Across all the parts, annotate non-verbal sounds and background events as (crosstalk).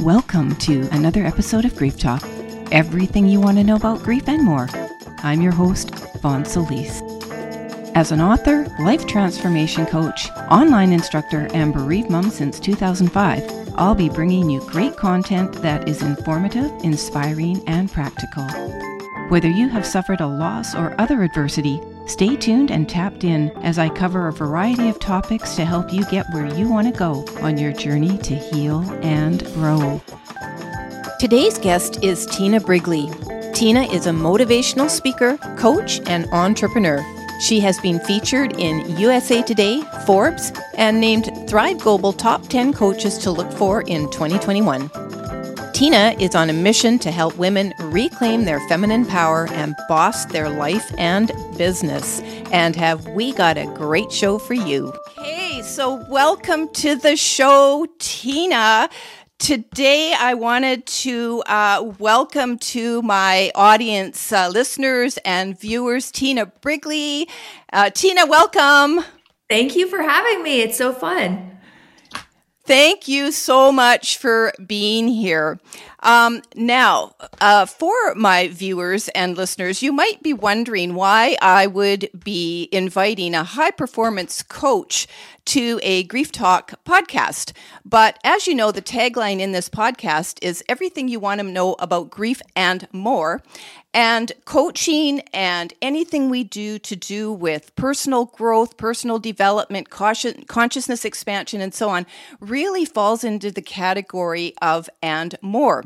Welcome to another episode of Grief Talk. Everything you want to know about grief and more. I'm your host, Vonne Solis. As an author, life transformation coach, online instructor, and bereaved mom since 2005, I'll be bringing you great content that is informative, inspiring, and practical. Whether you have suffered a loss or other adversity, stay tuned and tapped in as I cover a variety of topics to help you get where you want to go on your journey to heal and grow. Today's guest is Tina Brigley. Tina is a motivational speaker, coach, and entrepreneur. She has been featured in USA Today, Forbes, and named Thrive Global Top 10 Coaches to Look For in 2021. Tina is on a mission to help women reclaim their feminine power and boss their life and business. And have we got a great show for you? Okay, so welcome to the show, Tina. Today, I wanted to uh, welcome to my audience, uh, listeners and viewers, Tina Brigley. Uh, Tina, welcome. Thank you for having me. It's so fun. Thank you so much for being here. Um, now, uh, for my viewers and listeners, you might be wondering why I would be inviting a high performance coach to a Grief Talk podcast. But as you know, the tagline in this podcast is everything you want to know about grief and more. And coaching and anything we do to do with personal growth, personal development, consciousness expansion, and so on really falls into the category of and more.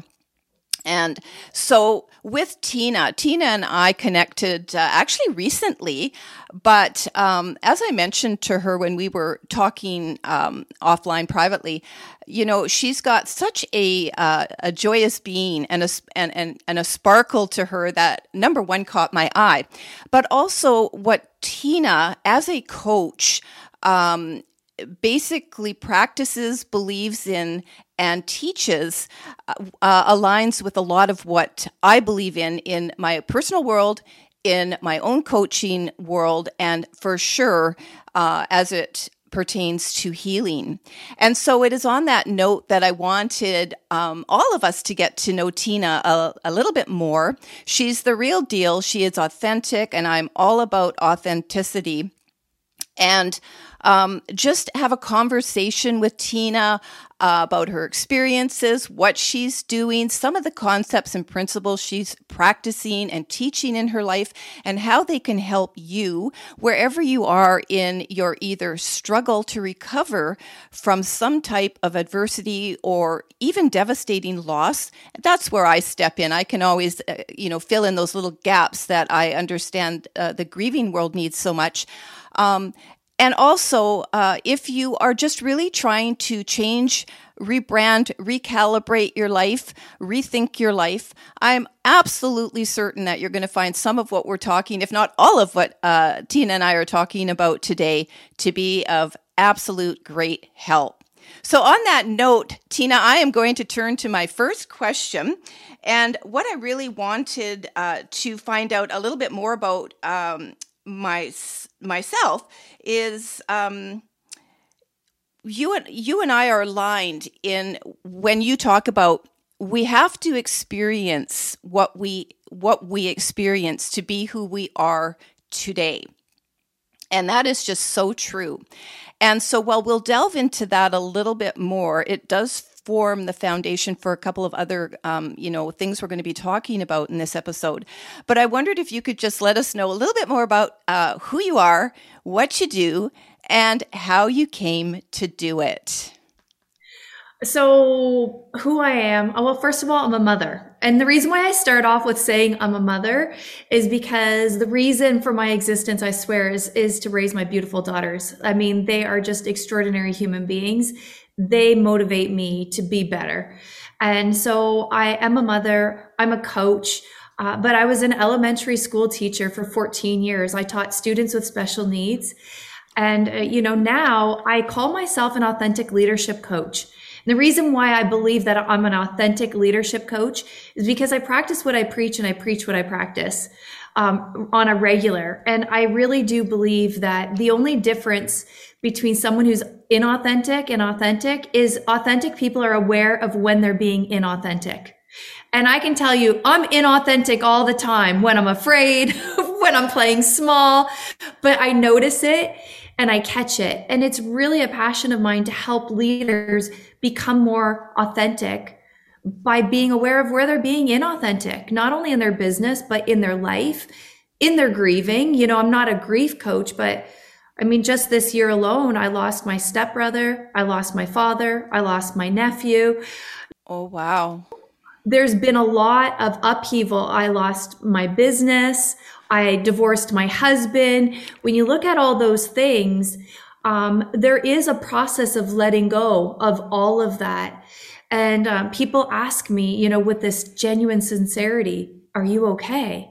And so with Tina, Tina and I connected uh, actually recently, but um, as I mentioned to her when we were talking um, offline privately, you know, she's got such a uh, a joyous being and a and, and and a sparkle to her that number one caught my eye, but also what Tina as a coach. Um, basically practices, believes in, and teaches uh, uh, aligns with a lot of what I believe in in my personal world, in my own coaching world, and for sure uh, as it pertains to healing. And so it is on that note that I wanted um, all of us to get to know Tina a, a little bit more. She's the real deal. She is authentic, and I'm all about authenticity. And um, just have a conversation with Tina uh, about her experiences, what she's doing, some of the concepts and principles she's practicing and teaching in her life, and how they can help you wherever you are in your either struggle to recover from some type of adversity or even devastating loss. That's where I step in. I can always, uh, you know, fill in those little gaps that I understand uh, the grieving world needs so much. Um, and also, uh, if you are just really trying to change, rebrand, recalibrate your life, rethink your life, I'm absolutely certain that you're going to find some of what we're talking, if not all of what uh, Tina and I are talking about today, to be of absolute great help. So, on that note, Tina, I am going to turn to my first question. And what I really wanted uh, to find out a little bit more about um, my myself is um, you and you and I are aligned in when you talk about we have to experience what we what we experience to be who we are today. And that is just so true. And so while we'll delve into that a little bit more, it does form the foundation for a couple of other, um, you know, things we're going to be talking about in this episode. But I wondered if you could just let us know a little bit more about uh, who you are, what you do, and how you came to do it. So, who I am, oh, well, first of all, I'm a mother. And the reason why I start off with saying I'm a mother is because the reason for my existence, I swear, is, is to raise my beautiful daughters. I mean, they are just extraordinary human beings they motivate me to be better. And so I am a mother, I'm a coach. Uh, but I was an elementary school teacher for 14 years. I taught students with special needs. And, uh, you know, now I call myself an authentic leadership coach And the reason why I believe that I'm an authentic leadership coach is because I practice what I preach and I preach what I practice um, on a regular. And I really do believe that the only difference between someone who's inauthentic and authentic is authentic people are aware of when they're being inauthentic. And I can tell you, I'm inauthentic all the time when I'm afraid, (laughs) when I'm playing small, but I notice it and I catch it. And it's really a passion of mine to help leaders become more authentic by being aware of where they're being inauthentic, not only in their business, but in their life, in their grieving. You know, I'm not a grief coach, but I mean, just this year alone, I lost my stepbrother, I lost my father, I lost my nephew. Oh, wow. There's been a lot of upheaval. I lost my business. I divorced my husband. When you look at all those things, um, there is a process of letting go of all of that. And um, people ask me, you know, with this genuine sincerity, are you okay?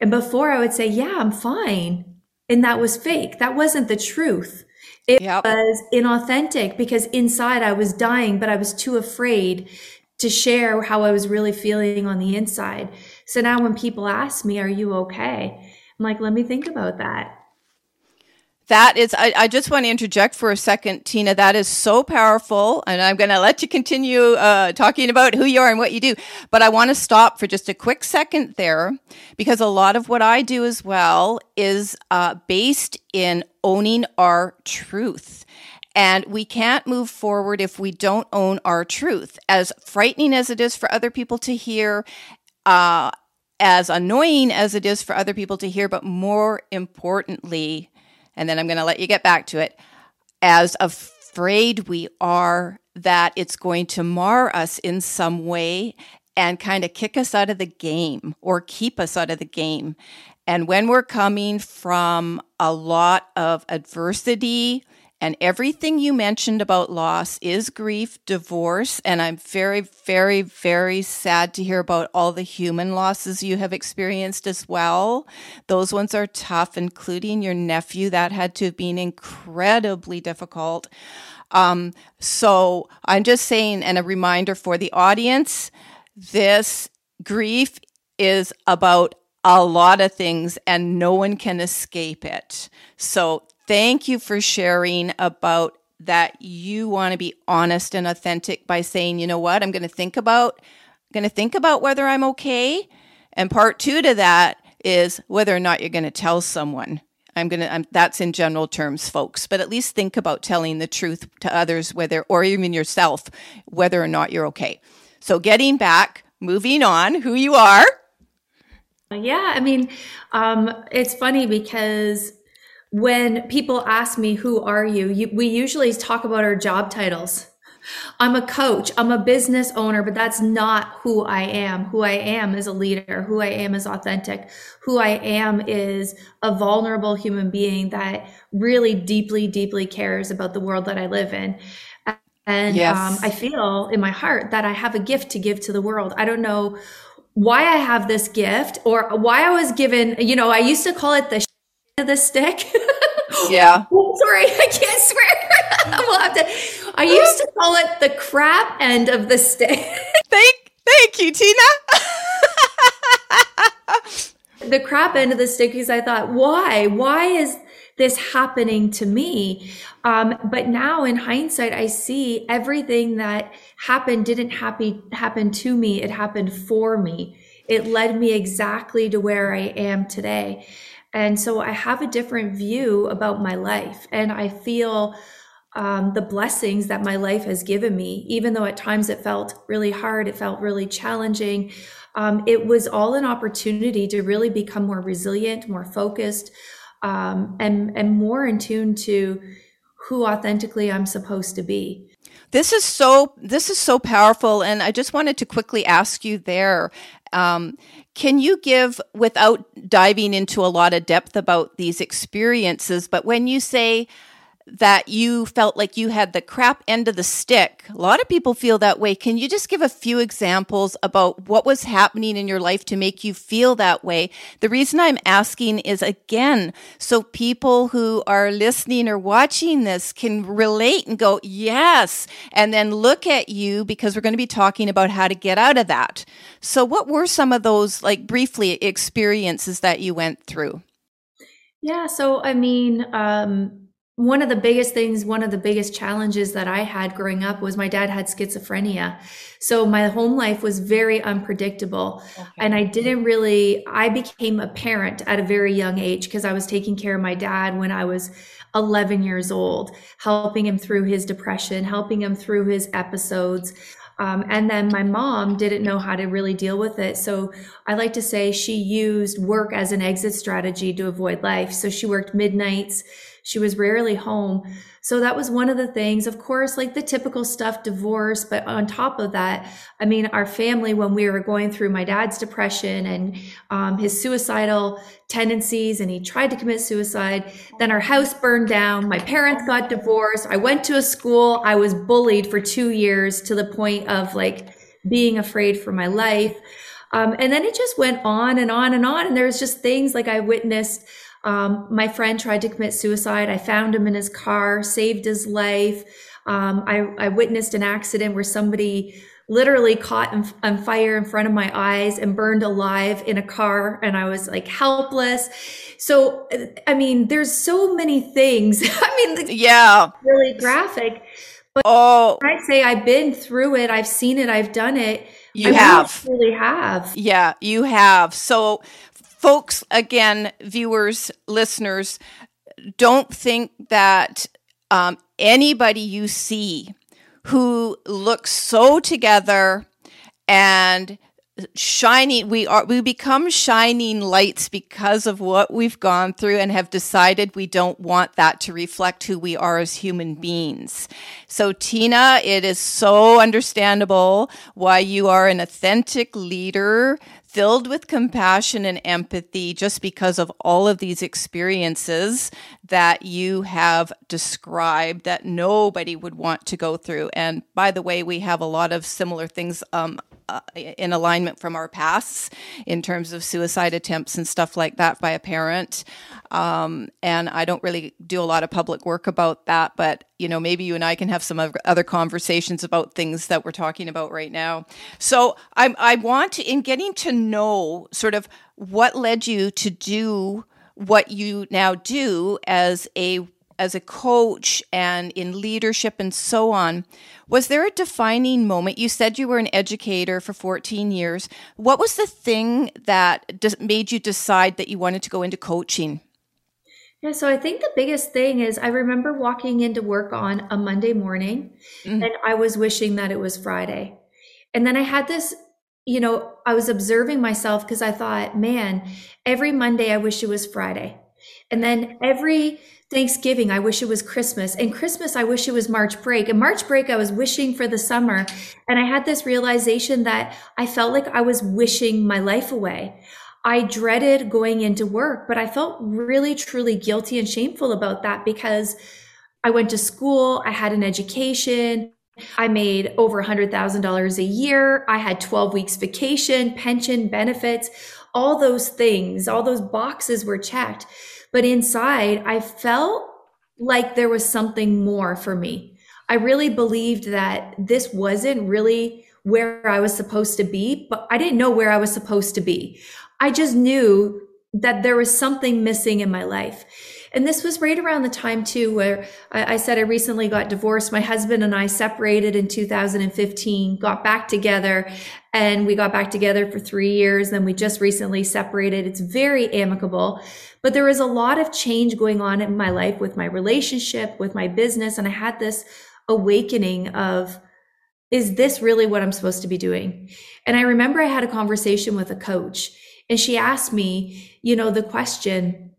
And before I would say, yeah, I'm fine. And that was fake. That wasn't the truth. It yep. was inauthentic because inside I was dying, but I was too afraid to share how I was really feeling on the inside. So now when people ask me, Are you okay? I'm like, Let me think about that. That is, I, I just want to interject for a second, Tina. That is so powerful. And I'm going to let you continue uh, talking about who you are and what you do. But I want to stop for just a quick second there because a lot of what I do as well is uh, based in owning our truth. And we can't move forward if we don't own our truth. As frightening as it is for other people to hear, uh, as annoying as it is for other people to hear, but more importantly, and then I'm going to let you get back to it, as afraid we are that it's going to mar us in some way and kind of kick us out of the game or keep us out of the game. And when we're coming from a lot of adversity, and everything you mentioned about loss is grief, divorce. And I'm very, very, very sad to hear about all the human losses you have experienced as well. Those ones are tough, including your nephew. That had to have been incredibly difficult. Um, so I'm just saying, and a reminder for the audience this grief is about a lot of things and no one can escape it. So thank you for sharing about that you want to be honest and authentic by saying, you know what, I'm going to think about going to think about whether I'm okay. And part 2 to that is whether or not you're going to tell someone. I'm going to I'm, that's in general terms folks, but at least think about telling the truth to others whether or even yourself whether or not you're okay. So getting back, moving on, who you are. Yeah, I mean, um, it's funny because when people ask me, who are you? you? We usually talk about our job titles. I'm a coach, I'm a business owner, but that's not who I am. Who I am is a leader. Who I am is authentic. Who I am is a vulnerable human being that really deeply, deeply cares about the world that I live in. And yes. um, I feel in my heart that I have a gift to give to the world. I don't know why I have this gift or why I was given, you know, I used to call it the the stick. (laughs) Yeah. sorry, I can't swear. (laughs) we'll have to. I used to call it the crap end of the stick. (laughs) thank, thank you, Tina. the crap end of the stick because I thought, why? Why is this happening to me? Um, but now, in hindsight, I see everything that happened didn't happen happen to me. It happened for me. It led me exactly to where I am today. And so I have a different view about my life. And I feel um, the blessings that my life has given me, even though at times it felt really hard, it felt really challenging. Um, it was all an opportunity to really become more resilient, more focused, um, and, and more in tune to who authentically I'm supposed to be. This is so this is so powerful, and I just wanted to quickly ask you there. Um, can you give, without diving into a lot of depth about these experiences, but when you say that you felt like you had the crap end of the stick. A lot of people feel that way. Can you just give a few examples about what was happening in your life to make you feel that way? The reason I'm asking is again, so people who are listening or watching this can relate and go, yes, and then look at you because we're going to be talking about how to get out of that. So, what were some of those, like briefly, experiences that you went through? Yeah, so I mean, um, one of the biggest things, one of the biggest challenges that I had growing up was my dad had schizophrenia. So my home life was very unpredictable. Okay. And I didn't really, I became a parent at a very young age because I was taking care of my dad when I was 11 years old, helping him through his depression, helping him through his episodes. Um, and then my mom didn't know how to really deal with it. So I like to say she used work as an exit strategy to avoid life. So she worked midnights she was rarely home. So that was one of the things, of course, like the typical stuff, divorce. But on top of that, I mean, our family, when we were going through my dad's depression and um, his suicidal tendencies, and he tried to commit suicide, then our house burned down. My parents got divorced. I went to a school. I was bullied for two years to the point of like being afraid for my life. Um, and then it just went on and on and on. And there was just things like I witnessed um, my friend tried to commit suicide. I found him in his car, saved his life. Um, I, I, witnessed an accident where somebody literally caught on fire in front of my eyes and burned alive in a car, and I was like helpless. So, I mean, there's so many things. (laughs) I mean, yeah, really graphic. But oh, I'd say I've been through it. I've seen it. I've done it. You I have really have. Yeah, you have. So folks, again, viewers, listeners, don't think that um, anybody you see who looks so together and shining we are we become shining lights because of what we've gone through and have decided we don't want that to reflect who we are as human beings so tina it is so understandable why you are an authentic leader filled with compassion and empathy just because of all of these experiences that you have described that nobody would want to go through. And by the way, we have a lot of similar things um, uh, in alignment from our pasts in terms of suicide attempts and stuff like that by a parent. Um, and I don't really do a lot of public work about that, but you know, maybe you and I can have some other conversations about things that we're talking about right now. So I, I want to, in getting to know sort of what led you to do what you now do as a as a coach and in leadership and so on. Was there a defining moment? You said you were an educator for 14 years. What was the thing that made you decide that you wanted to go into coaching? Yeah, so I think the biggest thing is I remember walking into work on a Monday morning mm-hmm. and I was wishing that it was Friday. And then I had this, you know, I was observing myself because I thought, man, every Monday I wish it was Friday. And then every Thanksgiving, I wish it was Christmas. And Christmas, I wish it was March break. And March break, I was wishing for the summer. And I had this realization that I felt like I was wishing my life away. I dreaded going into work, but I felt really, truly guilty and shameful about that because I went to school, I had an education, I made over $100,000 a year, I had 12 weeks vacation, pension, benefits, all those things, all those boxes were checked. But inside, I felt like there was something more for me. I really believed that this wasn't really where I was supposed to be, but I didn't know where I was supposed to be. I just knew that there was something missing in my life. And this was right around the time too, where I, I, said I recently got divorced. My husband and I separated in 2015, got back together and we got back together for three years. Then we just recently separated. It's very amicable, but there was a lot of change going on in my life with my relationship, with my business. And I had this awakening of, is this really what I'm supposed to be doing? And I remember I had a conversation with a coach and she asked me, you know, the question,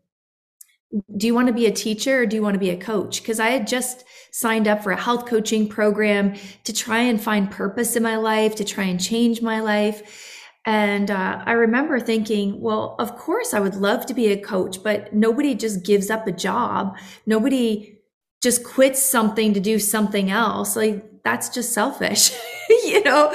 do you want to be a teacher or do you want to be a coach? Because I had just signed up for a health coaching program to try and find purpose in my life, to try and change my life. And uh, I remember thinking, well, of course, I would love to be a coach, but nobody just gives up a job. Nobody just quits something to do something else. Like that's just selfish, (laughs) you know?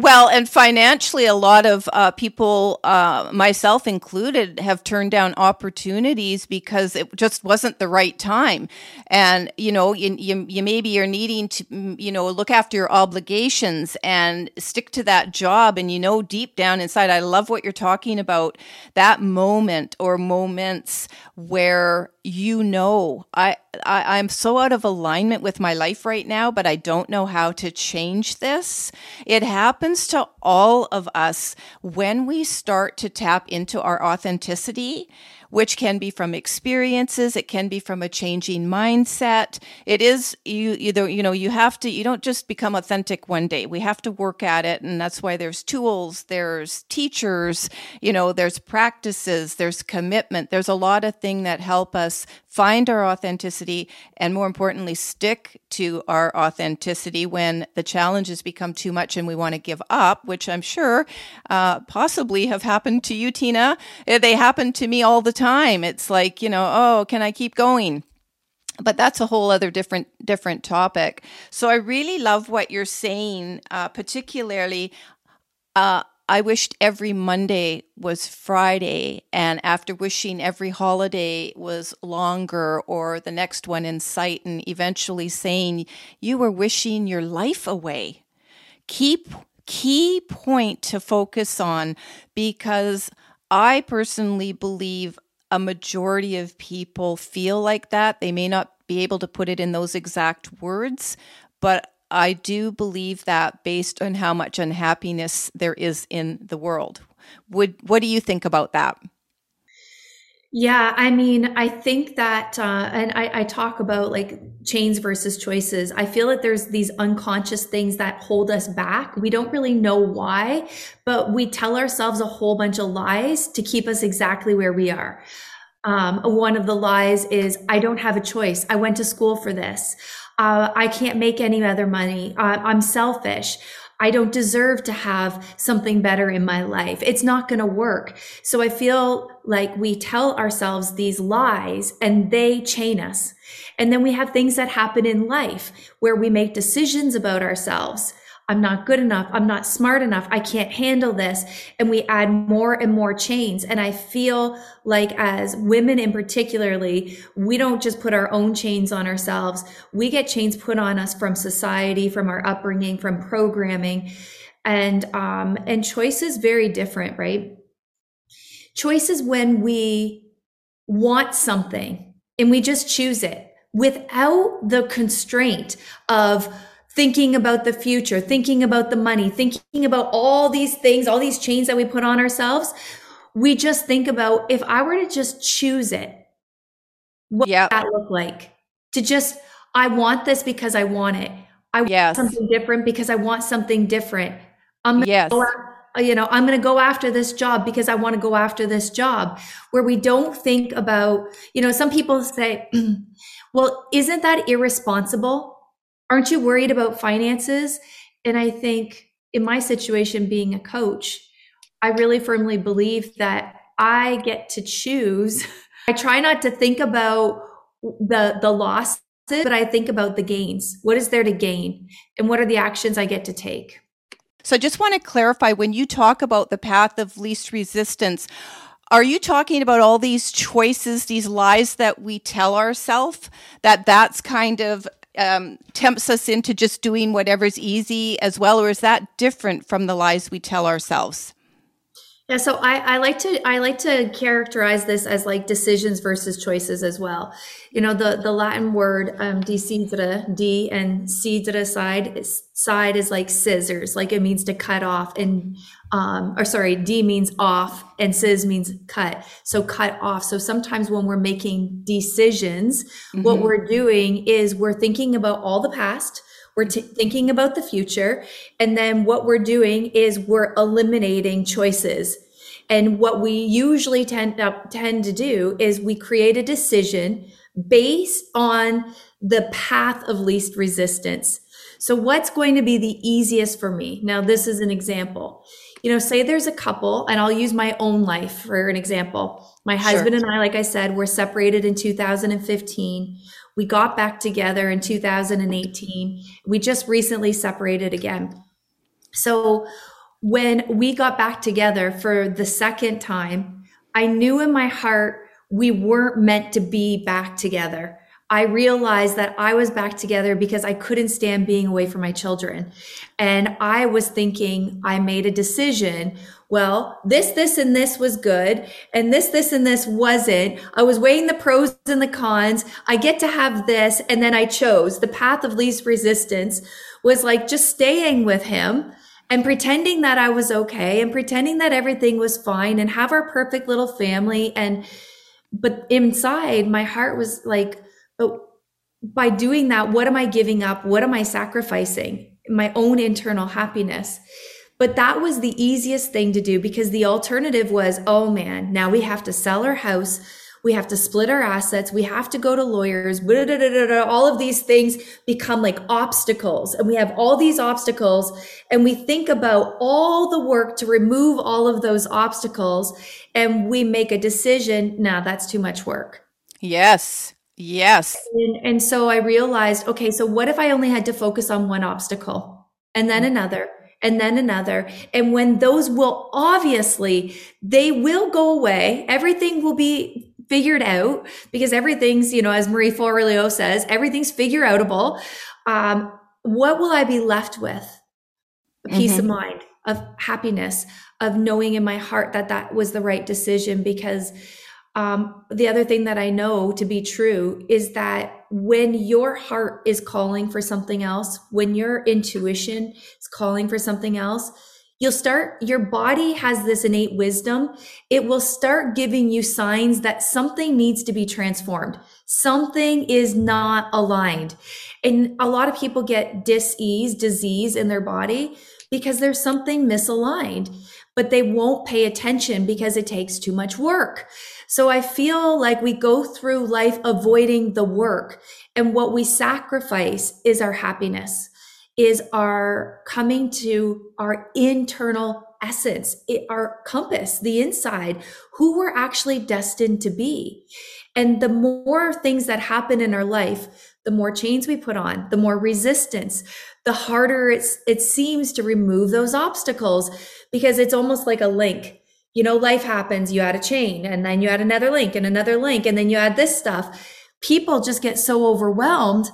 Well, and financially, a lot of uh, people, uh, myself included, have turned down opportunities because it just wasn't the right time. And you know, you, you, you maybe you're needing to, you know, look after your obligations and stick to that job. And you know, deep down inside, I love what you're talking about. That moment or moments where you know I, I i'm so out of alignment with my life right now but i don't know how to change this it happens to all of us when we start to tap into our authenticity which can be from experiences. It can be from a changing mindset. It is you either, you know, you have to, you don't just become authentic one day. We have to work at it. And that's why there's tools, there's teachers, you know, there's practices, there's commitment. There's a lot of things that help us find our authenticity and more importantly, stick to our authenticity when the challenges become too much and we want to give up, which I'm sure uh, possibly have happened to you, Tina. Eh, they happen to me all the time. It's like, you know, oh, can I keep going? but that's a whole other different different topic so i really love what you're saying uh, particularly uh, I wished every Monday was Friday, and after wishing every holiday was longer or the next one in sight, and eventually saying you were wishing your life away. Keep key point to focus on because I personally believe a majority of people feel like that. They may not be able to put it in those exact words, but I do believe that based on how much unhappiness there is in the world. Would what do you think about that? Yeah, I mean, I think that, uh, and I, I talk about like chains versus choices. I feel that there's these unconscious things that hold us back. We don't really know why, but we tell ourselves a whole bunch of lies to keep us exactly where we are. Um, one of the lies is, I don't have a choice. I went to school for this uh, I can't make any other money. Uh, I'm selfish. I don't deserve to have something better in my life. It's not going to work. So I feel like we tell ourselves these lies and they chain us. And then we have things that happen in life where we make decisions about ourselves I'm not good enough. I'm not smart enough. I can't handle this. And we add more and more chains. And I feel like as women in particularly, we don't just put our own chains on ourselves. We get chains put on us from society, from our upbringing, from programming. And, um, and choice is very different, right? Choice is when we want something and we just choose it without the constraint of, thinking about the future, thinking about the money, thinking about all these things, all these chains that we put on ourselves. We just think about if I were to just choose it, what yep. would that look like? To just, I want this because I want it. I want yes. something different because I want something different. I'm yes. Go, you know, I'm going to go after this job because I want to go after this job. Where we don't think about, you know, some people say, (clears throat) well, isn't that irresponsible? Aren't you worried about finances? And I think in my situation, being a coach, I really firmly believe that I get to choose. (laughs) I try not to think about the the losses, but I think about the gains. What is there to gain? And what are the actions I get to take? So I just want to clarify when you talk about the path of least resistance, are you talking about all these choices, these lies that we tell ourselves that that's kind of um, tempts us into just doing whatever's easy as well, or is that different from the lies we tell ourselves? Yeah, so I, I like to I like to characterize this as like decisions versus choices as well. You know, the the Latin word um, decidere, d and cedere side is, side is like scissors, like it means to cut off, and um, or sorry, d means off, and cis means cut. So cut off. So sometimes when we're making decisions, mm-hmm. what we're doing is we're thinking about all the past we're t- thinking about the future. And then what we're doing is we're eliminating choices. And what we usually tend, uh, tend to do is we create a decision based on the path of least resistance. So what's going to be the easiest for me? Now, this is an example. You know, say there's a couple, and I'll use my own life for an example. My husband sure. and I, like I said, were separated in 2015 We got back together in 2018. We just recently separated again. So when we got back together for the second time, I knew in my heart we weren't meant to be back together. I realized that I was back together because I couldn't stand being away from my children. And I was thinking, I made a decision. Well, this, this, and this was good. And this, this, and this wasn't. I was weighing the pros and the cons. I get to have this. And then I chose the path of least resistance was like just staying with him and pretending that I was okay and pretending that everything was fine and have our perfect little family. And, but inside my heart was like, but by doing that, what am I giving up? What am I sacrificing? My own internal happiness. But that was the easiest thing to do because the alternative was, oh man, now we have to sell our house. We have to split our assets. We have to go to lawyers. All of these things become like obstacles. And we have all these obstacles and we think about all the work to remove all of those obstacles. And we make a decision. Now nah, that's too much work. Yes. Yes. And, and so I realized, okay, so what if I only had to focus on one obstacle and then mm-hmm. another and then another. And when those will obviously, they will go away. Everything will be figured out because everything's, you know, as Marie Forleo says, everything's figure outable. Um, what will I be left with? A peace mm-hmm. of mind, of happiness, of knowing in my heart that that was the right decision because um, the other thing that I know to be true is that when your heart is calling for something else, when your intuition is calling for something else, you'll start, your body has this innate wisdom. It will start giving you signs that something needs to be transformed. Something is not aligned. And a lot of people get dis-ease, disease in their body because there's something misaligned, but they won't pay attention because it takes too much work. So I feel like we go through life avoiding the work and what we sacrifice is our happiness, is our coming to our internal essence, our compass, the inside, who we're actually destined to be. And the more things that happen in our life, the more chains we put on, the more resistance, the harder it's, it seems to remove those obstacles because it's almost like a link you know, life happens, you add a chain and then you add another link and another link and then you add this stuff. People just get so overwhelmed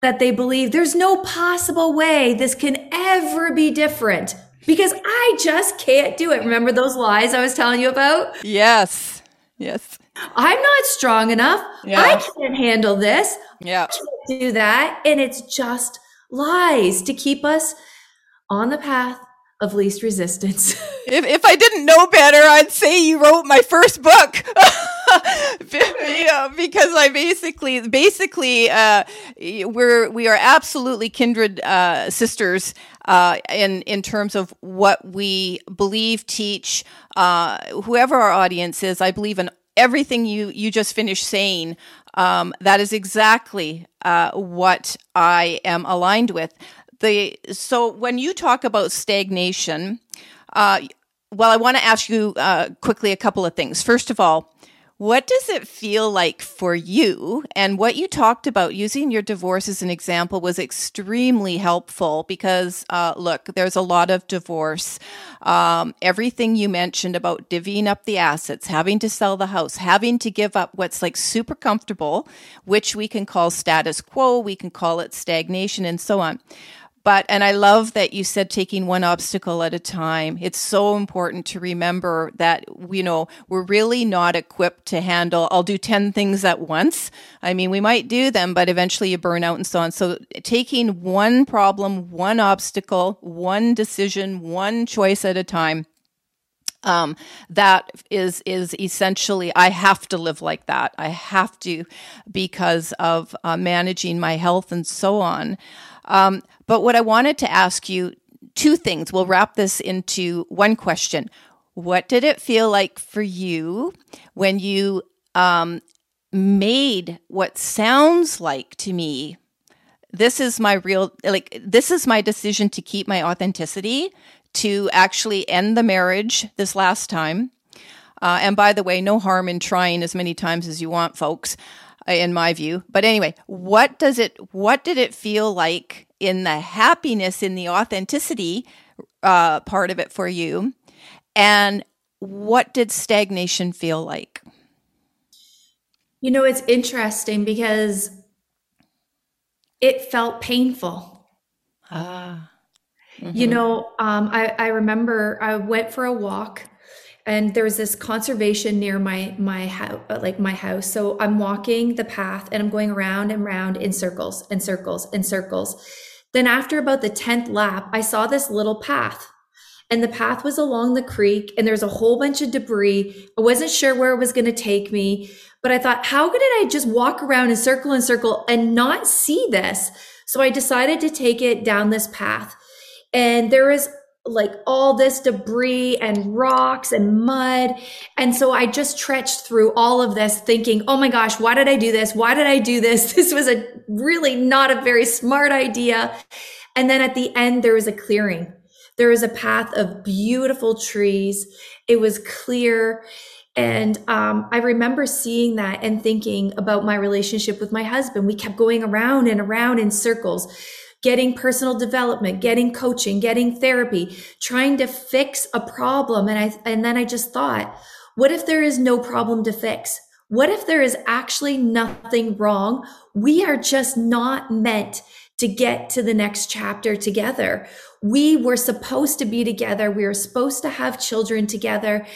that they believe there's no possible way this can ever be different because I just can't do it. Remember those lies I was telling you about? Yes. Yes. I'm not strong enough. Yeah. I can't handle this. Yeah. I can't do that. And it's just lies to keep us on the path of least resistance. (laughs) if, if I didn't know better, I'd say you wrote my first book. (laughs) you know, because I basically, basically, uh, we're we are absolutely kindred uh, sisters uh, in in terms of what we believe, teach. Uh, whoever our audience is, I believe in everything you you just finished saying. Um, that is exactly uh, what I am aligned with the so when you talk about stagnation, uh, well, I want to ask you uh, quickly a couple of things. First of all, what does it feel like for you? And what you talked about using your divorce as an example was extremely helpful because, uh, look, there's a lot of divorce. Um, everything you mentioned about divvying up the assets, having to sell the house, having to give up what's like super comfortable, which we can call status quo, we can call it stagnation, and so on. But, and I love that you said taking one obstacle at a time. It's so important to remember that, you know, we're really not equipped to handle, I'll do 10 things at once. I mean, we might do them, but eventually you burn out and so on. So taking one problem, one obstacle, one decision, one choice at a time um, that is is essentially I have to live like that. I have to because of uh, managing my health and so on. Um, but what I wanted to ask you two things. We'll wrap this into one question. What did it feel like for you when you um, made what sounds like to me? This is my real, like, this is my decision to keep my authenticity, to actually end the marriage this last time. Uh, and by the way, no harm in trying as many times as you want, folks in my view. But anyway, what does it? What did it feel like in the happiness, in the authenticity uh, part of it for you? And what did stagnation feel like? You know, it's interesting because it felt painful. Ah. Mm-hmm. You know, um, I, I remember I went for a walk and there was this conservation near my my house uh, like my house. So i'm walking the path and i'm going around and around in circles and circles and circles. Then after about the 10th lap i saw this little path. And the path was along the creek and there's a whole bunch of debris. I wasn't sure where it was going to take me but i thought how could i just walk around and circle and circle and not see this? So i decided to take it down this path. And there was like all this debris and rocks and mud. And so I just trenched through all of this thinking, oh my gosh, why did I do this? Why did I do this? (laughs) This was a really not a very smart idea. And then at the end, there was a clearing. There was a path of beautiful trees. It was clear. And um, I remember seeing that and thinking about my relationship with my husband. We kept going around and around in circles getting personal development, getting coaching, getting therapy, trying to fix a problem. And I, and then I just thought, what if there is no problem to fix? What if there is actually nothing wrong? We are just not meant to get to the next chapter together. We were supposed to be together. We were supposed to have children together.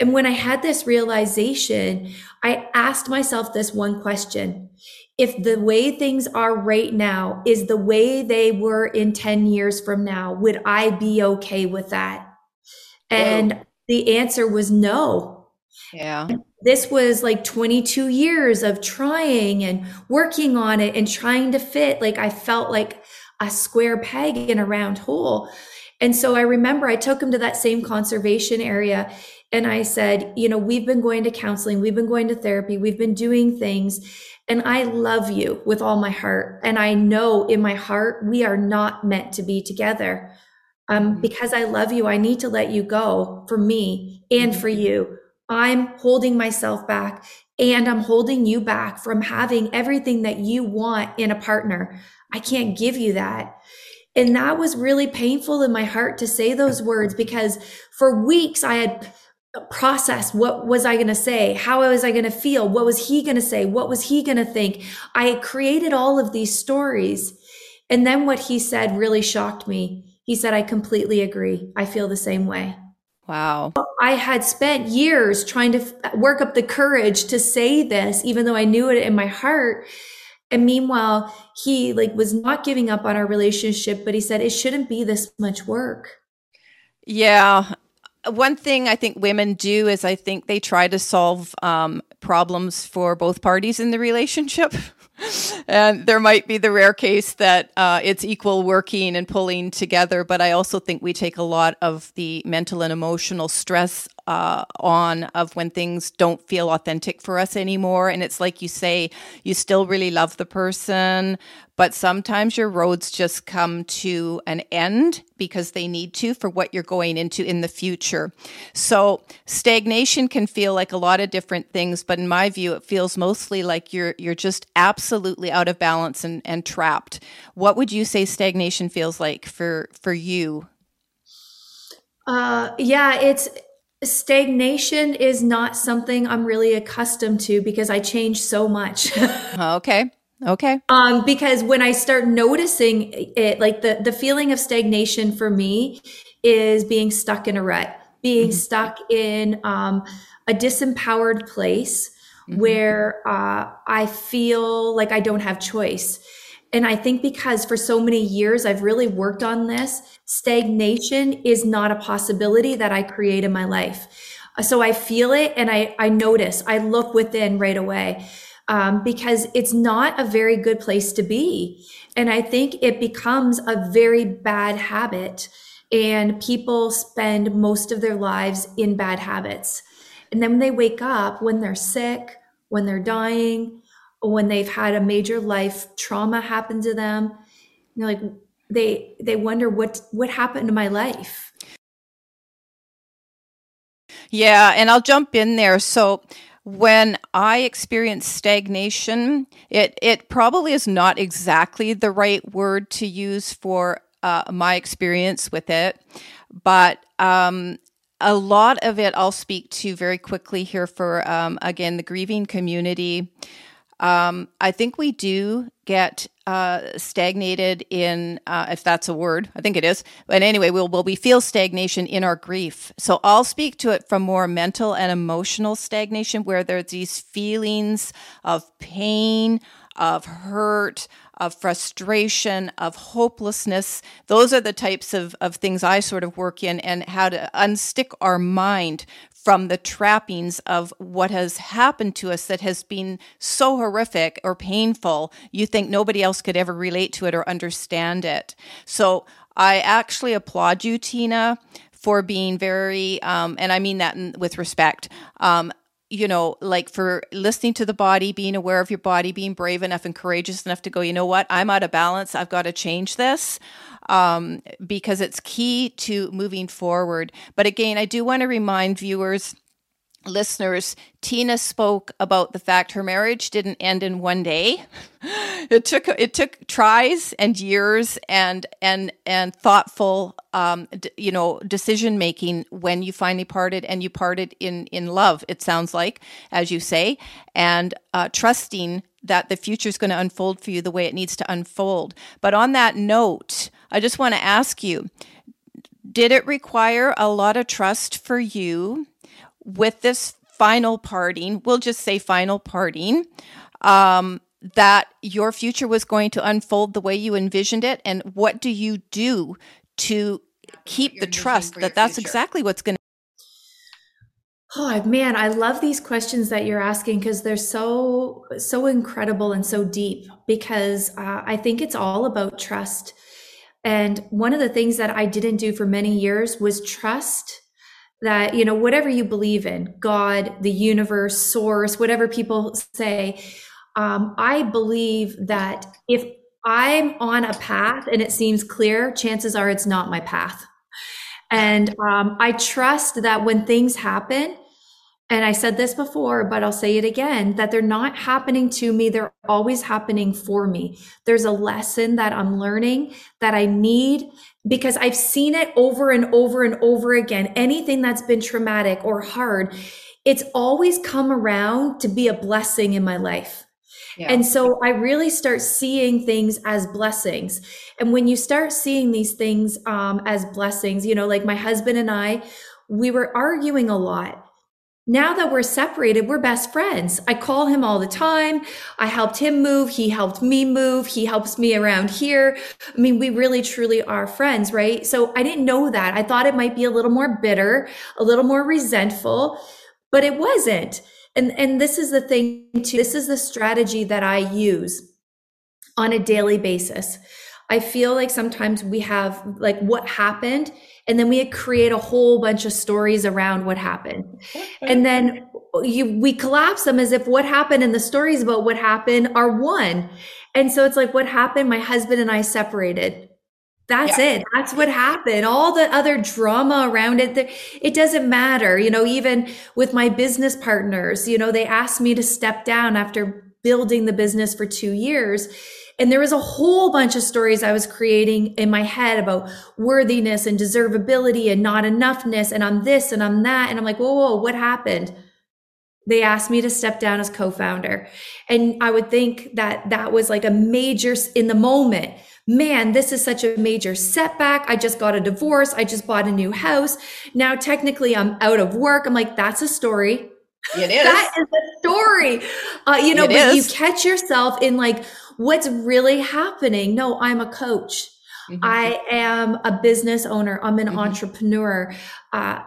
And when I had this realization, I asked myself this one question if the way things are right now is the way they were in 10 years from now, would I be okay with that? And Whoa. the answer was no. Yeah. This was like 22 years of trying and working on it and trying to fit. Like I felt like a square peg in a round hole. And so I remember I took him to that same conservation area and I said, you know, we've been going to counseling, we've been going to therapy, we've been doing things. And I love you with all my heart. And I know in my heart, we are not meant to be together. Um, mm-hmm. because I love you, I need to let you go for me and for mm-hmm. you. I'm holding myself back and I'm holding you back from having everything that you want in a partner. I can't give you that. And that was really painful in my heart to say those words because for weeks I had process. What was i going to say? How was i going to feel? What was he going to say? What was he going to think? I created all of these stories. And then what he said really shocked me. He said i completely agree. I feel the same way. Wow. I had spent years trying to work up the courage to say this even though i knew it in my heart. And meanwhile he like was not giving up on our relationship but he said it shouldn't be this much work. Yeah one thing I think women do is I think they try to solve um, problems for both parties in the relationship. (laughs) and there might be the rare case that uh, it's equal working and pulling together, but I also think we take a lot of the mental and emotional stress uh, on of when things don't feel authentic for us anymore. And it's like you say, you still really love the person, but sometimes your roads just come to an end because they need to for what you're going into in the future. So stagnation can feel like a lot of different things, but in my view, it feels mostly like you're you're just absolutely out of balance and, and trapped. What would you say stagnation feels like for for you? Uh, yeah, it's stagnation is not something I'm really accustomed to because I change so much. (laughs) okay. Okay. Um, because when I start noticing it, like the, the feeling of stagnation for me is being stuck in a rut, being mm-hmm. stuck in um, a disempowered place mm-hmm. where uh, I feel like I don't have choice. And I think because for so many years I've really worked on this, stagnation is not a possibility that I create in my life. So I feel it and I, I notice, I look within right away um, because it's not a very good place to be. And I think it becomes a very bad habit. And people spend most of their lives in bad habits. And then when they wake up, when they're sick, when they're dying, when they've had a major life trauma happen to them, you know, like they they wonder what what happened to my life. Yeah, and I'll jump in there. So when I experience stagnation, it it probably is not exactly the right word to use for uh, my experience with it, but um, a lot of it I'll speak to very quickly here for um, again the grieving community. Um, I think we do get uh, stagnated in, uh, if that's a word, I think it is. But anyway, we'll, will we feel stagnation in our grief. So I'll speak to it from more mental and emotional stagnation, where there's these feelings of pain, of hurt, of frustration, of hopelessness. Those are the types of, of things I sort of work in and how to unstick our mind from the trappings of what has happened to us that has been so horrific or painful, you think nobody else could ever relate to it or understand it. So I actually applaud you, Tina, for being very, um, and I mean that in, with respect, um, you know, like for listening to the body, being aware of your body, being brave enough and courageous enough to go, you know what, I'm out of balance. I've got to change this um, because it's key to moving forward. But again, I do want to remind viewers listeners, Tina spoke about the fact her marriage didn't end in one day. (laughs) It took it took tries and years and and and thoughtful, um, d- you know, decision making when you finally parted, and you parted in in love. It sounds like, as you say, and uh, trusting that the future is going to unfold for you the way it needs to unfold. But on that note, I just want to ask you. Did it require a lot of trust for you with this final parting, we'll just say final parting, um, that your future was going to unfold the way you envisioned it? And what do you do to keep the trust that that's future. exactly what's going to Oh man, I love these questions that you're asking because they're so so incredible and so deep. Because uh, I think it's all about trust. And one of the things that I didn't do for many years was trust that, you know, whatever you believe in, God, the universe, source, whatever people say, um, I believe that if I'm on a path and it seems clear, chances are it's not my path. And um, I trust that when things happen, and I said this before, but I'll say it again that they're not happening to me. They're always happening for me. There's a lesson that I'm learning that I need because I've seen it over and over and over again. Anything that's been traumatic or hard, it's always come around to be a blessing in my life. Yeah. And so I really start seeing things as blessings. And when you start seeing these things um, as blessings, you know, like my husband and I, we were arguing a lot now that we're separated, we're best friends. I call him all the time. I helped him move. He helped me move. He helps me around here. I mean, we really truly are friends, right? So I didn't know that. I thought it might be a little more bitter, a little more resentful, but it wasn't. And, and this is the thing too. This is the strategy that I use on a daily basis. I feel like sometimes we have like what happened and then we create a whole bunch of stories around what happened. And then you we collapse them as if what happened and the stories about what happened are one. And so it's like what happened? My husband and i separated. That's yeah. it. That's what happened. All the other drama around it it doesn't matter. You know even with my business partners you know they asked me to step down after building the business for two years and there was a whole bunch of stories I was creating in my head about worthiness and deservability and not enoughness. And I'm this and I'm that. And I'm like, whoa, whoa, what happened? They asked me to step down as co-founder. And I would think that that was like a major in the moment. Man, this is such a major setback. I just got a divorce. I just bought a new house. Now technically I'm out of work. I'm like, that's a story. It is. that is a story. Uh, you know, it but is. you catch yourself in like, what's really happening. No, I'm a coach. Mm-hmm. I am a business owner. I'm an mm-hmm. entrepreneur. Uh,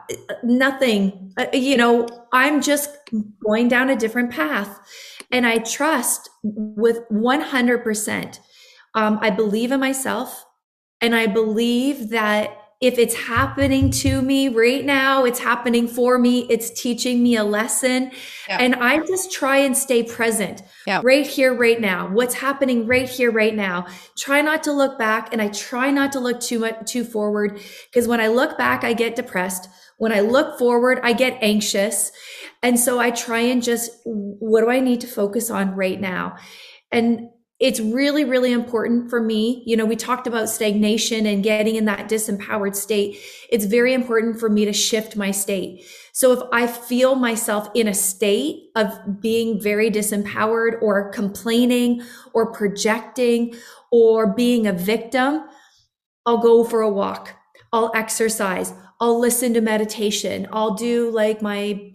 nothing, uh, you know, I'm just going down a different path. And I trust with 100%. Um, I believe in myself and I believe that if it's happening to me right now, it's happening for me, it's teaching me a lesson. Yeah. And I just try and stay present yeah. right here, right now. What's happening right here, right now. Try not to look back and I try not to look too much, too forward. Because when I look back, I get depressed. When I look forward, I get anxious. And so I try and just, what do I need to focus on right now? And it's really, really important for me. You know, we talked about stagnation and getting in that disempowered state. It's very important for me to shift my state. So if I feel myself in a state of being very disempowered or complaining or projecting or being a victim, I'll go for a walk. I'll exercise. I'll listen to meditation. I'll do like my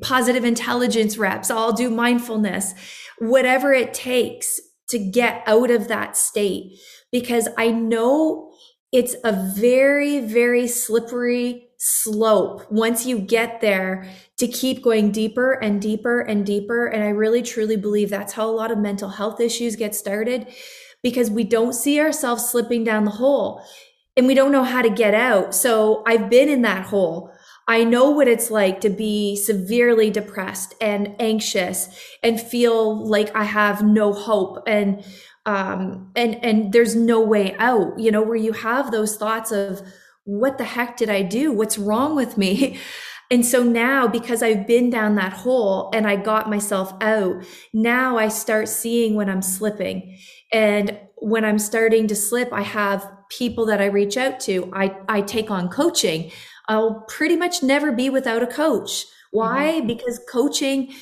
positive intelligence reps. I'll do mindfulness, whatever it takes to get out of that state because I know it's a very, very slippery slope once you get there to keep going deeper and deeper and deeper. And I really truly believe that's how a lot of mental health issues get started because we don't see ourselves slipping down the hole and we don't know how to get out. So I've been in that hole I know what it's like to be severely depressed and anxious and feel like I have no hope and um and and there's no way out, you know, where you have those thoughts of what the heck did I do? What's wrong with me? (laughs) And so now, because I've been down that hole and I got myself out, now I start seeing when I'm slipping. And when I'm starting to slip, I have people that I reach out to. I, I take on coaching. I'll pretty much never be without a coach. Why? Mm-hmm. Because coaching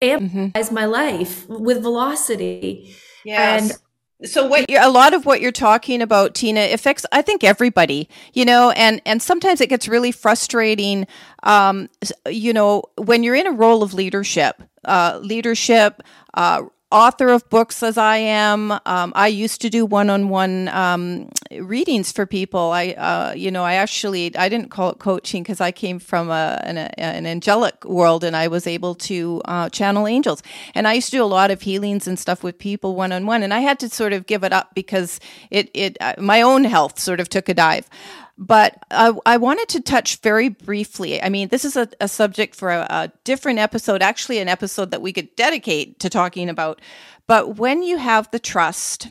amplifies mm-hmm. my life with velocity. Yes. And so what a lot of what you're talking about tina affects i think everybody you know and and sometimes it gets really frustrating um you know when you're in a role of leadership uh leadership uh author of books as I am. Um, I used to do one-on-one um, readings for people. I, uh, you know, I actually I didn't call it coaching because I came from a, an, a, an, angelic world and I was able to uh, channel angels. And I used to do a lot of healings and stuff with people one-on-one. And I had to sort of give it up because it, it uh, my own health sort of took a dive. But I, I, wanted to touch very briefly. I mean, this is a, a subject for a, a different episode, actually, an episode that we could dedicate to talking about. But when you have the trust,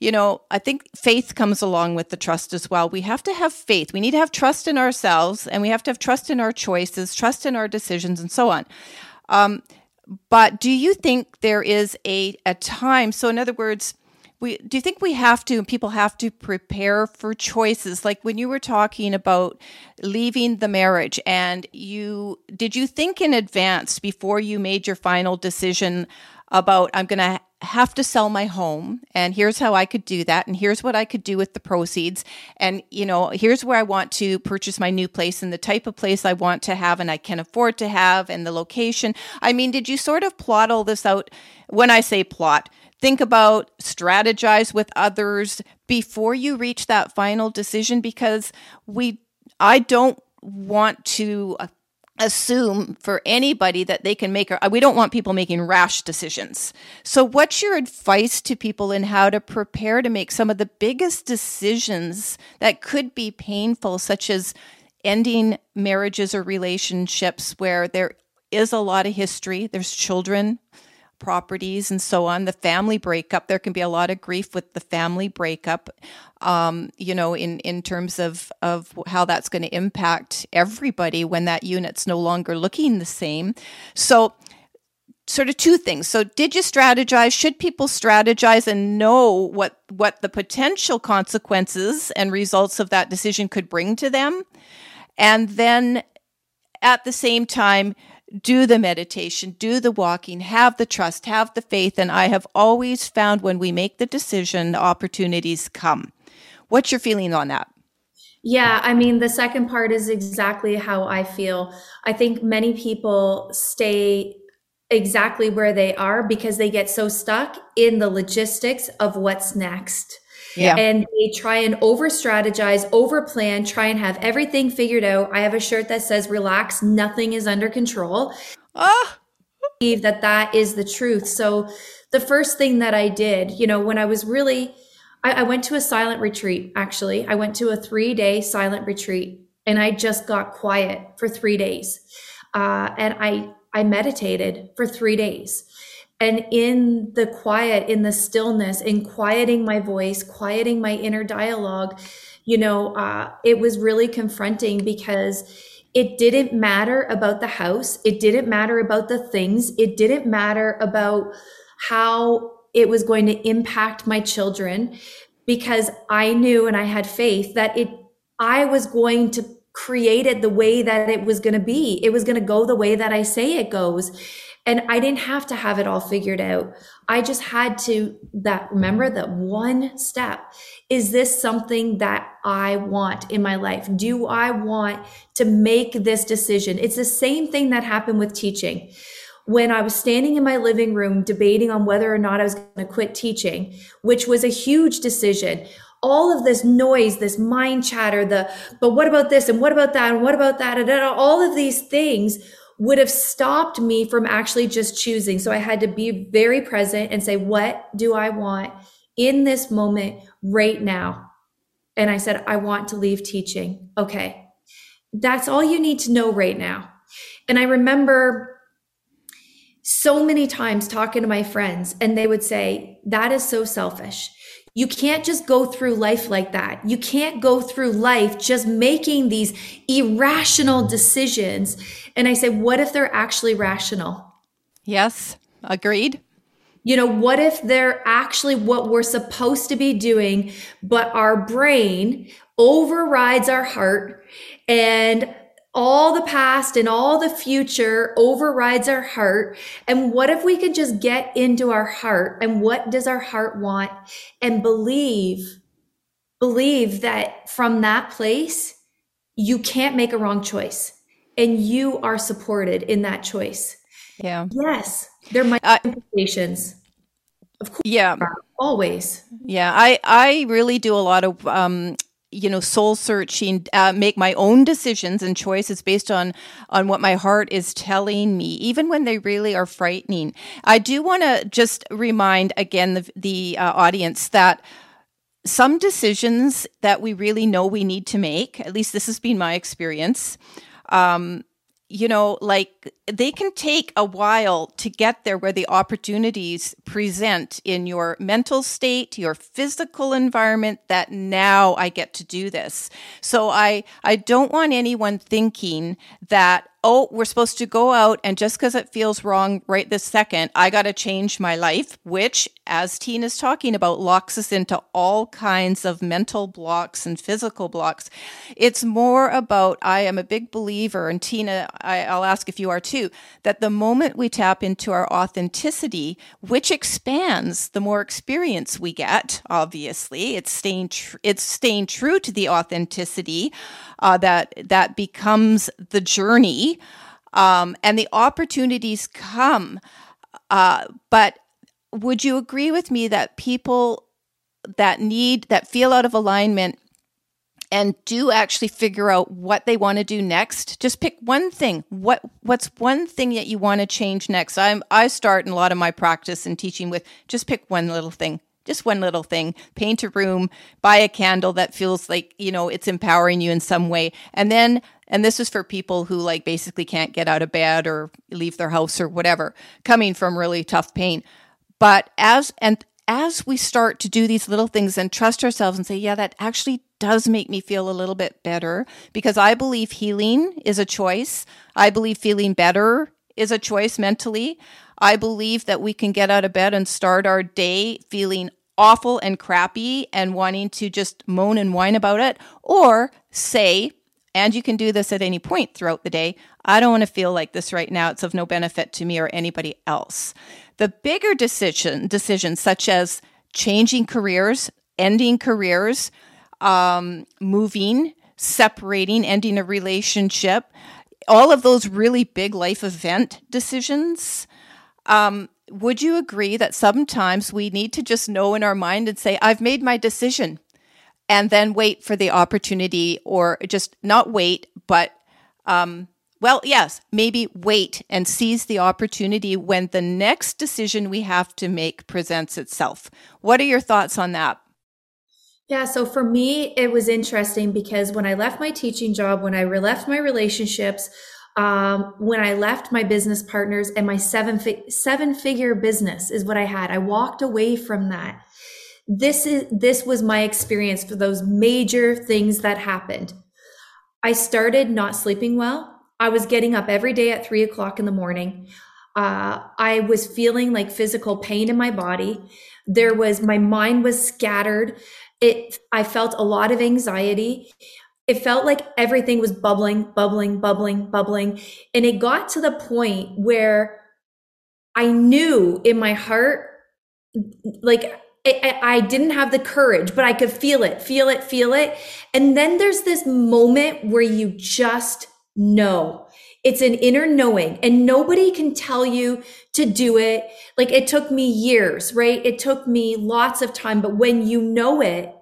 you know, I think faith comes along with the trust as well. We have to have faith. We need to have trust in ourselves and we have to have trust in our choices, trust in our decisions, and so on. Um, but do you think there is a, a time? So, in other words, we do you think we have to and people have to prepare for choices? Like when you were talking about leaving the marriage and you did you think in advance before you made your final decision about i'm going to have to sell my home and here's how i could do that and here's what i could do with the proceeds and you know here's where i want to purchase my new place and the type of place i want to have and i can afford to have and the location? I mean did you sort of plot all this out? When i say plot think about, strategize with others before you reach that final decision because we, I don't want to uh, assume for anybody that they can make we don't want people making rash decisions. So what's your advice to people in how to prepare to make some of the biggest decisions that could be painful such as ending marriages or relationships where there is a lot of history there's children properties and so on. The family breakup, there can be a lot of grief with the family breakup, um, you know, in, in terms of, of how that's going to impact everybody when that unit's no longer looking the same. So, sort of two things. So, did you strategize? Should people strategize and know what what the potential consequences and results of that decision could bring to them? And then at the same time, do the meditation, do the walking, have the trust, have the faith. And I have always found when we make the decision, opportunities come. What's your feeling on that? Yeah, I mean, the second part is exactly how I feel. I think many people stay exactly where they are because they get so stuck in the logistics of what's next. Yeah. And they try and over strategize, over plan, try and have everything figured out. I have a shirt that says relax, nothing is under control. Ah. believe that that is the truth. So the first thing that I did, you know, when I was really I, I went to a silent retreat, actually. I went to a three day silent retreat and I just got quiet for three days. Uh, and I, I meditated for three days. And in the quiet, in the stillness, in quieting my voice, quieting my inner dialogue, you know, uh, it was really confronting because it didn't matter about the house. It didn't matter about the things. It didn't matter about how it was going to impact my children because I knew and I had faith that it, I was going to create it the way that it was going to be. It was going to go the way that I say it goes. And I didn't have to have it all figured out. I just had to that remember that one step. Is this something that I want in my life? Do I want to make this decision? It's the same thing that happened with teaching. When I was standing in my living room debating on whether or not I was going to quit teaching, which was a huge decision all of this noise, this mind chatter, the, but what about this and what about that and what about that and all of these things would have stopped me from actually just choosing. So I had to be very present and say, what do I want in this moment right now? And I said, I want to leave teaching. Okay. That's all you need to know right now. And I remember so many times talking to my friends, and they would say, That is so selfish. You can't just go through life like that. You can't go through life just making these irrational decisions. And I say, what if they're actually rational? Yes, agreed. You know, what if they're actually what we're supposed to be doing, but our brain overrides our heart and all the past and all the future overrides our heart. And what if we could just get into our heart and what does our heart want and believe, believe that from that place, you can't make a wrong choice and you are supported in that choice. Yeah. Yes. There might be implications. Of course. Yeah. Always. Yeah. I, I really do a lot of, um, you know soul searching uh, make my own decisions and choices based on on what my heart is telling me even when they really are frightening. I do want to just remind again the, the uh, audience that some decisions that we really know we need to make at least this has been my experience um, you know, like they can take a while to get there where the opportunities present in your mental state, your physical environment that now I get to do this. So I, I don't want anyone thinking that oh, we're supposed to go out and just because it feels wrong right this second, I got to change my life, which, as Tina's talking about, locks us into all kinds of mental blocks and physical blocks. It's more about, I am a big believer, and Tina, I, I'll ask if you are too, that the moment we tap into our authenticity, which expands the more experience we get, obviously, it's staying, tr- it's staying true to the authenticity uh, that that becomes the journey, um, and the opportunities come. Uh, but would you agree with me that people that need that feel out of alignment and do actually figure out what they want to do next. Just pick one thing. What what's one thing that you want to change next? I'm i start in a lot of my practice and teaching with just pick one little thing just one little thing. Paint a room buy a candle that feels like you know it's empowering you in some way. And then and this is for people who like basically can't get out of bed or leave their house or whatever coming from really tough pain. But as and as we start to do these little things and trust ourselves and say yeah that actually does make me feel a little bit better because i believe healing is a choice i believe feeling better is a choice mentally I believe that we can get out of bed and start our day feeling awful and crappy and wanting to just moan and whine about it, or say, and you can do this at any point throughout the day, I don't want to feel like this right now. It's of no benefit to me or anybody else. The bigger decision decisions such as changing careers, ending careers, um, moving, separating, ending a relationship, all of those really big life event decisions um, would you agree that sometimes we need to just know in our mind and say, I've made my decision, and then wait for the opportunity, or just not wait, but, um, well, yes, maybe wait and seize the opportunity when the next decision we have to make presents itself. What are your thoughts on that? Yeah, so for me, it was interesting because when I left my teaching job, when I left my relationships, um, when I left my business partners and my seven fi- seven figure business is what I had. I walked away from that. This is this was my experience for those major things that happened. I started not sleeping well. I was getting up every day at three o'clock in the morning. Uh, I was feeling like physical pain in my body. There was my mind was scattered. It I felt a lot of anxiety it felt like everything was bubbling, bubbling, bubbling, bubbling. And it got to the point where I knew in my heart, like, I, I, didn't have the courage, but I could feel it, feel it, feel it. And then there's this moment where you just know. It's an inner knowing, and nobody can tell you to do it. Like it took me years, right? It took me lots of time, but when you know it,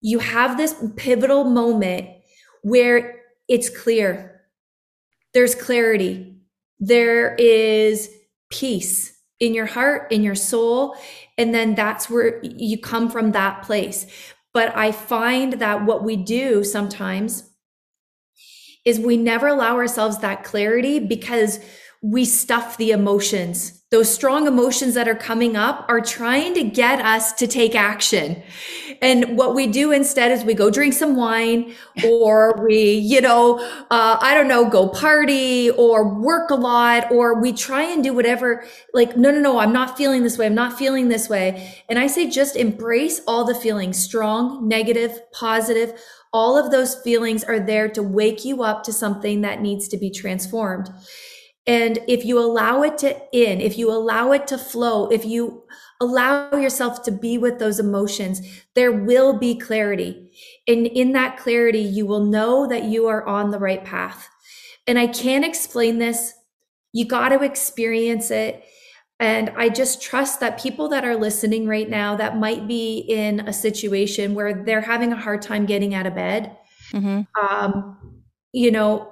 you have this pivotal moment where it's clear. There's clarity. There is peace in your heart, in your soul. And then that's where you come from that place. But I find that what we do sometimes is we never allow ourselves that clarity because we stuff the emotions. Those strong emotions that are coming up are trying to get us to take action. And what we do instead is we go drink some wine or we, you know, uh, I don't know, go party or work a lot or we try and do whatever. Like, no, no, no, I'm not feeling this way. I'm not feeling this way. And I say just embrace all the feelings, strong, negative, positive. All of those feelings are there to wake you up to something that needs to be transformed. And if you allow it to in, if you allow it to flow, if you allow yourself to be with those emotions, there will be clarity. And in that clarity, you will know that you are on the right path. And I can't explain this. You got to experience it. And I just trust that people that are listening right now that might be in a situation where they're having a hard time getting out of bed, mm-hmm. um, you know,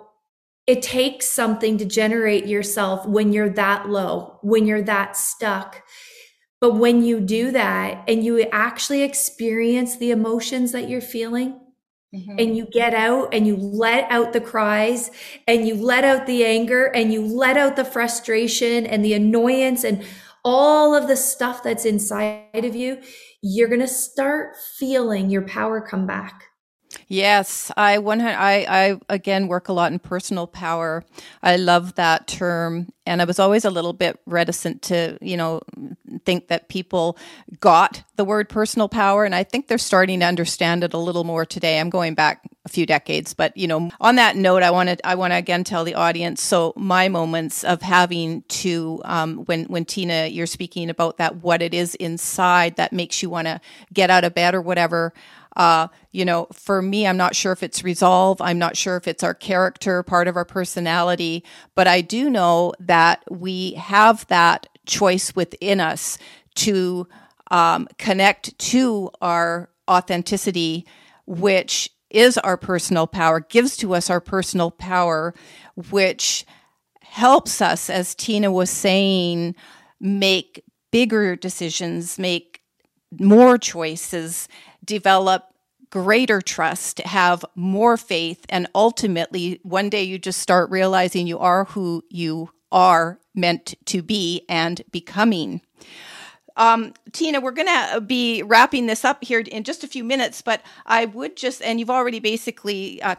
it takes something to generate yourself when you're that low, when you're that stuck. But when you do that and you actually experience the emotions that you're feeling, mm-hmm. and you get out and you let out the cries and you let out the anger and you let out the frustration and the annoyance and all of the stuff that's inside of you, you're going to start feeling your power come back. Yes, I one I I again work a lot in personal power. I love that term and I was always a little bit reticent to, you know, think that people got the word personal power and I think they're starting to understand it a little more today. I'm going back a few decades, but you know, on that note, I want to I want to again tell the audience so my moments of having to um, when when Tina you're speaking about that what it is inside that makes you want to get out of bed or whatever uh, you know, for me, I'm not sure if it's resolve. I'm not sure if it's our character, part of our personality, but I do know that we have that choice within us to um, connect to our authenticity, which is our personal power, gives to us our personal power, which helps us, as Tina was saying, make bigger decisions, make more choices, develop greater trust, have more faith, and ultimately, one day you just start realizing you are who you are meant to be and becoming. Um, Tina, we're going to be wrapping this up here in just a few minutes, but I would just, and you've already basically uh,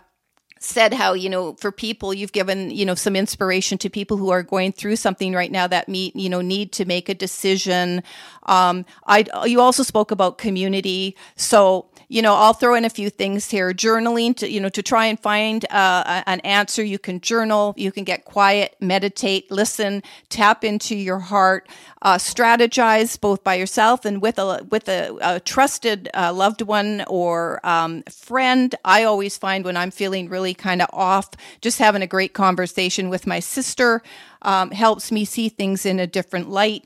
said how you know for people you've given you know some inspiration to people who are going through something right now that meet you know need to make a decision. Um i you also spoke about community. So you know, I'll throw in a few things here. Journaling to, you know, to try and find uh, an answer. You can journal, you can get quiet, meditate, listen, tap into your heart, uh, strategize both by yourself and with a with a, a trusted uh, loved one or um, friend. I always find when I'm feeling really kind of off, just having a great conversation with my sister um, helps me see things in a different light.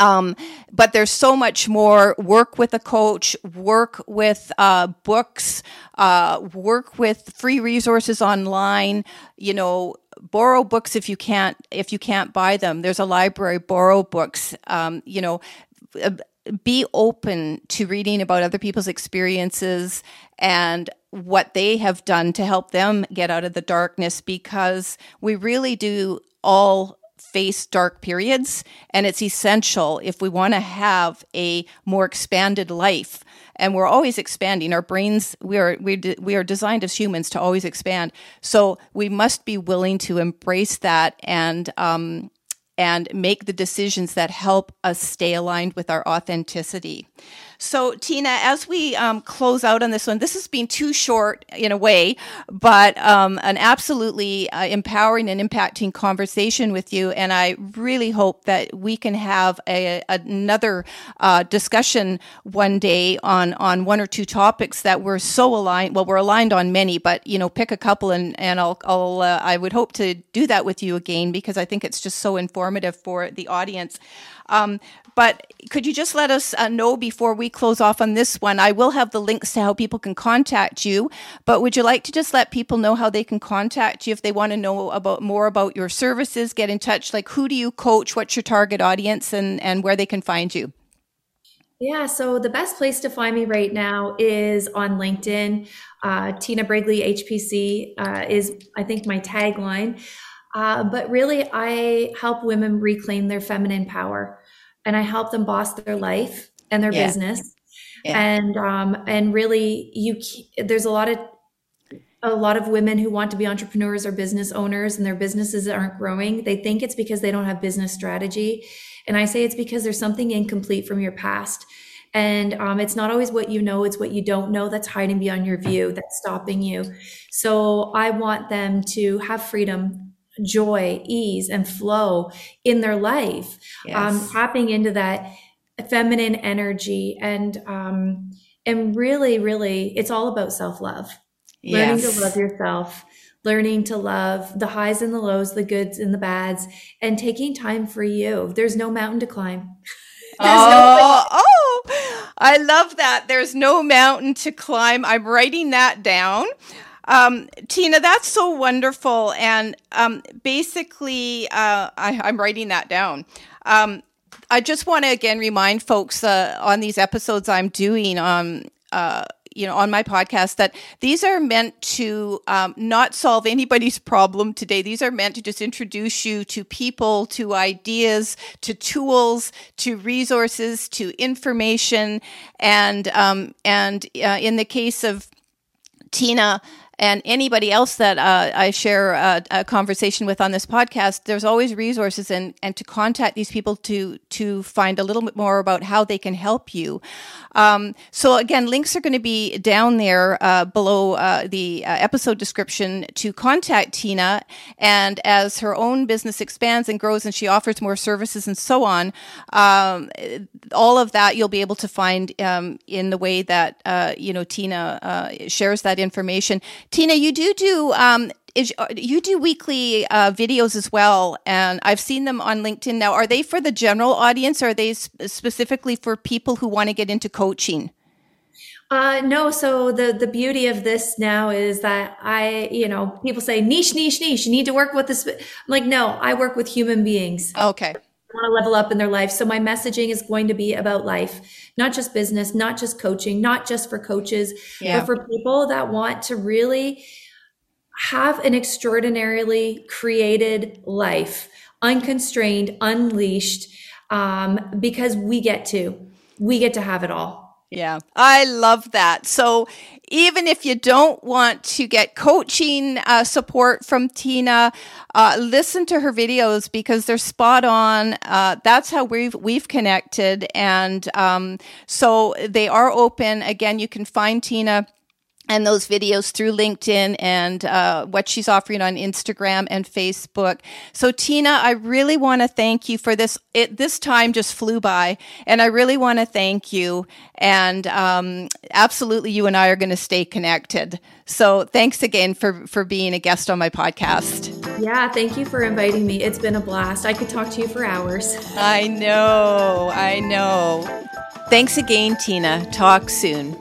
Um, but there's so much more work with a coach, work with uh, books, uh, work with free resources online. You know, borrow books if you can't if you can't buy them. There's a library. Borrow books. Um, you know, be open to reading about other people's experiences and what they have done to help them get out of the darkness because we really do all face dark periods and it's essential if we want to have a more expanded life. And we're always expanding. Our brains we are we, de- we are designed as humans to always expand. So we must be willing to embrace that and um, and make the decisions that help us stay aligned with our authenticity so, Tina, as we um, close out on this one, this has been too short in a way, but um, an absolutely uh, empowering and impacting conversation with you. And I really hope that we can have a, another uh, discussion one day on on one or two topics that we're so aligned. Well, we're aligned on many, but you know, pick a couple, and and I'll, I'll uh, I would hope to do that with you again because I think it's just so informative for the audience. Um, but could you just let us uh, know before we close off on this one? I will have the links to how people can contact you, but would you like to just let people know how they can contact you if they want to know about more about your services, get in touch? Like, who do you coach? What's your target audience, and and where they can find you? Yeah, so the best place to find me right now is on LinkedIn. Uh, Tina Brigley HPC uh, is, I think, my tagline. Uh, but really, I help women reclaim their feminine power and I help them boss their life and their yeah. business. Yeah. And um, and really, you there's a lot of a lot of women who want to be entrepreneurs or business owners and their businesses aren't growing. They think it's because they don't have business strategy, and I say it's because there's something incomplete from your past. And um, it's not always what you know, it's what you don't know that's hiding beyond your view that's stopping you. So I want them to have freedom joy, ease, and flow in their life. Um, yes. Um, tapping into that feminine energy and um, and really, really, it's all about self love. Yes. Learning to love yourself, learning to love the highs and the lows, the goods and the bads, and taking time for you. There's no mountain to climb. (laughs) oh, no oh, I love that. There's no mountain to climb. I'm writing that down. Um, Tina, that's so wonderful. And um, basically, uh, I, am writing that down. Um, I just want to again remind folks uh, on these episodes I'm doing um, uh, you know on my podcast that these are meant to um, not solve anybody's (laughs) problem today these are meant to just introduce you to people to ideas to tools to resources to information and um, and uh, in the case of tina and anybody else that uh, I share a, a, conversation with on this podcast, there's always resources and, and to contact these people to to find a little bit more about how they can help you. Um, so again, links are going to be down there uh, below uh, the uh, episode description to contact Tina. And as her own business expands and grows, and she offers more services and so on, um, all of that you'll be able to find um, in the way that uh, you know Tina uh, shares that information. Tina, you do do um, is, uh, you do weekly uh, videos as well, and I've seen them on LinkedIn. Now, are they for the general audience, or are they sp- specifically for people who want to get into coaching? Uh, no. So the the beauty of this now is that I, you know, people say niche, niche, niche. You need to work with this. I'm like, no, I work with human beings. Okay. Want to level up in their life. So my messaging is going to be about life, not just business, not just coaching, not just for coaches, yeah. but for people that want to really have an extraordinarily created life, unconstrained, unleashed, um, because we get to, we get to have it all. Yeah, I love that. So even if you don't want to get coaching uh, support from Tina, uh, listen to her videos because they're spot on. Uh, that's how we've we've connected, and um, so they are open. Again, you can find Tina and those videos through LinkedIn and uh, what she's offering on Instagram and Facebook. So, Tina, I really want to thank you for this. It, this time just flew by, and I really want to thank you. And um, absolutely, you and I are going to stay connected. So, thanks again for for being a guest on my podcast. Yeah, thank you for inviting me. It's been a blast. I could talk to you for hours. I know. I know. Thanks again, Tina. Talk soon.